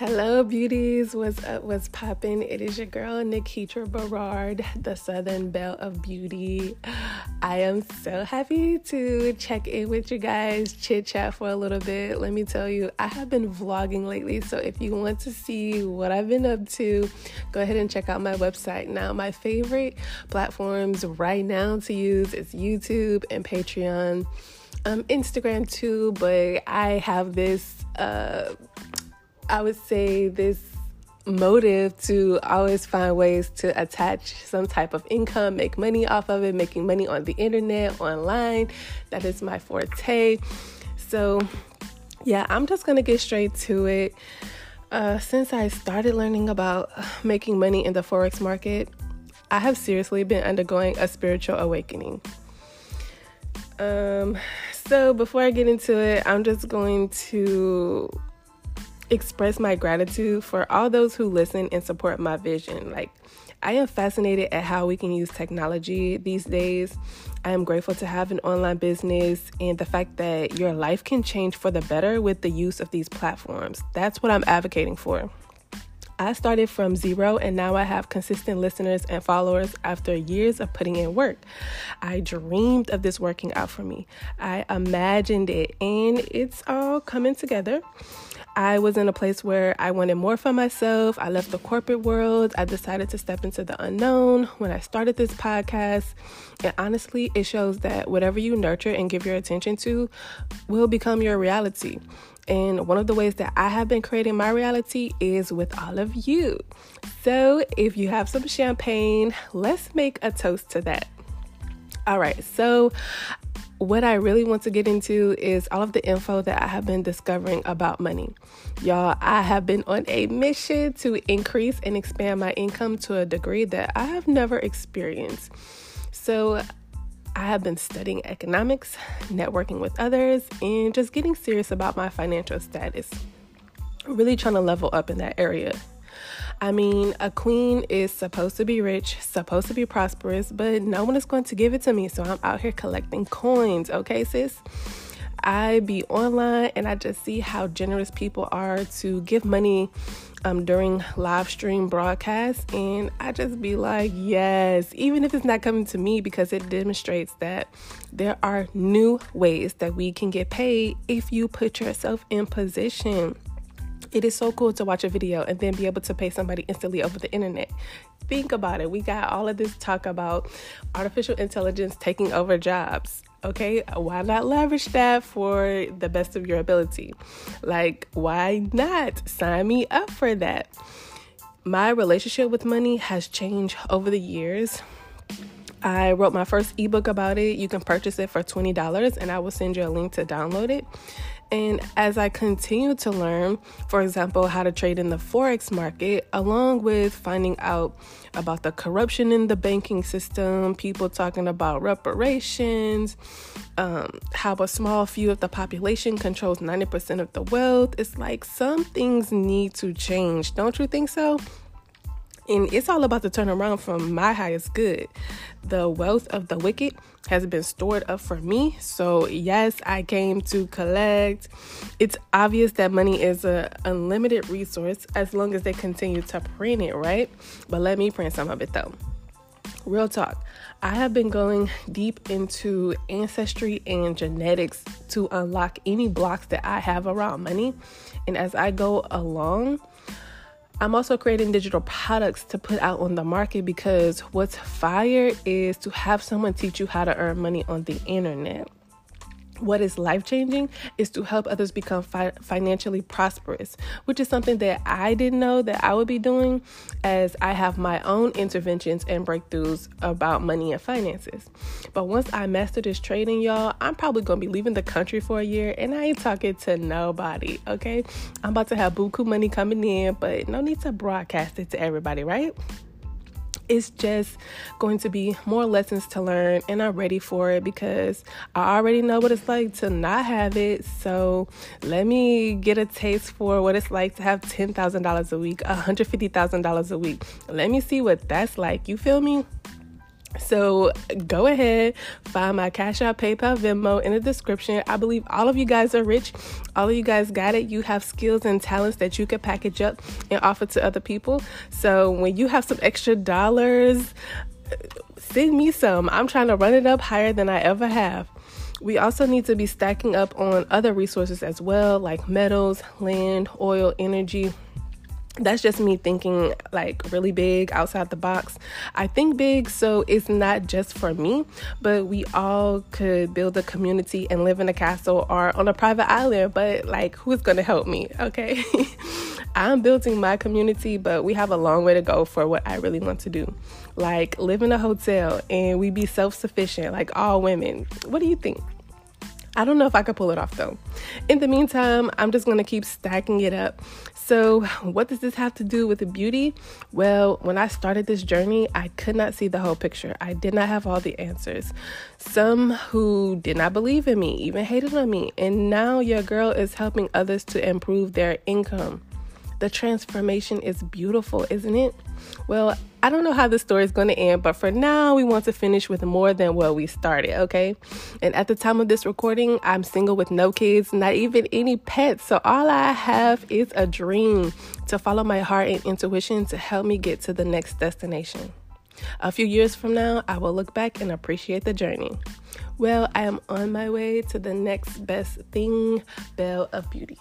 Hello, beauties. What's up? What's poppin'? It is your girl, Niketra Berard, the Southern Belle of Beauty. I am so happy to check in with you guys, chit chat for a little bit. Let me tell you, I have been vlogging lately, so if you want to see what I've been up to, go ahead and check out my website. Now, my favorite platforms right now to use is YouTube and Patreon. Um, Instagram too, but I have this uh I would say this motive to always find ways to attach some type of income, make money off of it, making money on the internet, online. That is my forte. So, yeah, I'm just gonna get straight to it. Uh, since I started learning about making money in the Forex market, I have seriously been undergoing a spiritual awakening. Um, so, before I get into it, I'm just going to express my gratitude for all those who listen and support my vision. Like, I am fascinated at how we can use technology these days. I am grateful to have an online business and the fact that your life can change for the better with the use of these platforms. That's what I'm advocating for. I started from zero and now I have consistent listeners and followers after years of putting in work. I dreamed of this working out for me. I imagined it and it's all coming together. I was in a place where I wanted more for myself. I left the corporate world. I decided to step into the unknown when I started this podcast. And honestly, it shows that whatever you nurture and give your attention to will become your reality. And one of the ways that I have been creating my reality is with all of you. So if you have some champagne, let's make a toast to that. All right, so what I really want to get into is all of the info that I have been discovering about money. Y'all, I have been on a mission to increase and expand my income to a degree that I have never experienced. So, I have been studying economics, networking with others, and just getting serious about my financial status. Really trying to level up in that area. I mean, a queen is supposed to be rich, supposed to be prosperous, but no one is going to give it to me. So I'm out here collecting coins, okay, sis? I be online and I just see how generous people are to give money um, during live stream broadcasts. And I just be like, yes, even if it's not coming to me, because it demonstrates that there are new ways that we can get paid if you put yourself in position. It is so cool to watch a video and then be able to pay somebody instantly over the internet. Think about it. We got all of this talk about artificial intelligence taking over jobs. Okay, why not leverage that for the best of your ability? Like, why not sign me up for that? My relationship with money has changed over the years. I wrote my first ebook about it. You can purchase it for $20 and I will send you a link to download it. And as I continue to learn, for example, how to trade in the Forex market, along with finding out about the corruption in the banking system, people talking about reparations, um, how a small few of the population controls 90% of the wealth, it's like some things need to change. Don't you think so? And it's all about the turnaround from my highest good. The wealth of the wicked has been stored up for me. So, yes, I came to collect. It's obvious that money is an unlimited resource as long as they continue to print it, right? But let me print some of it though. Real talk. I have been going deep into ancestry and genetics to unlock any blocks that I have around money. And as I go along, I'm also creating digital products to put out on the market because what's fire is to have someone teach you how to earn money on the internet what is life changing is to help others become fi- financially prosperous, which is something that I didn't know that I would be doing as I have my own interventions and breakthroughs about money and finances. But once I master this trading, y'all, I'm probably gonna be leaving the country for a year and I ain't talking to nobody, okay? I'm about to have buku money coming in, but no need to broadcast it to everybody, right? It's just going to be more lessons to learn and I'm ready for it because I already know what it's like to not have it. So let me get a taste for what it's like to have $10,000 a week, $150,000 a week. Let me see what that's like. You feel me? So go ahead, find my Cash App, PayPal, Venmo in the description. I believe all of you guys are rich. All of you guys got it. You have skills and talents that you can package up and offer to other people. So when you have some extra dollars, send me some. I'm trying to run it up higher than I ever have. We also need to be stacking up on other resources as well, like metals, land, oil, energy, that's just me thinking like really big outside the box. I think big so it's not just for me, but we all could build a community and live in a castle or on a private island, but like who's to help me? Okay. I'm building my community, but we have a long way to go for what I really want to do. Like live in a hotel and we be self-sufficient like all women. What do you think? I don't know if I could pull it off though. In the meantime, I'm just gonna keep stacking it up. So, what does this have to do with the beauty? Well, when I started this journey, I could not see the whole picture. I did not have all the answers. Some who did not believe in me even hated on me, and now your girl is helping others to improve their income. The transformation is beautiful, isn't it? Well, I don't know how the story is going to end, but for now, we want to finish with more than what we started, okay? And at the time of this recording, I'm single with no kids, not even any pets. So all I have is a dream to follow my heart and intuition to help me get to the next destination. A few years from now, I will look back and appreciate the journey. Well, I am on my way to the next best thing, Belle of Beauty.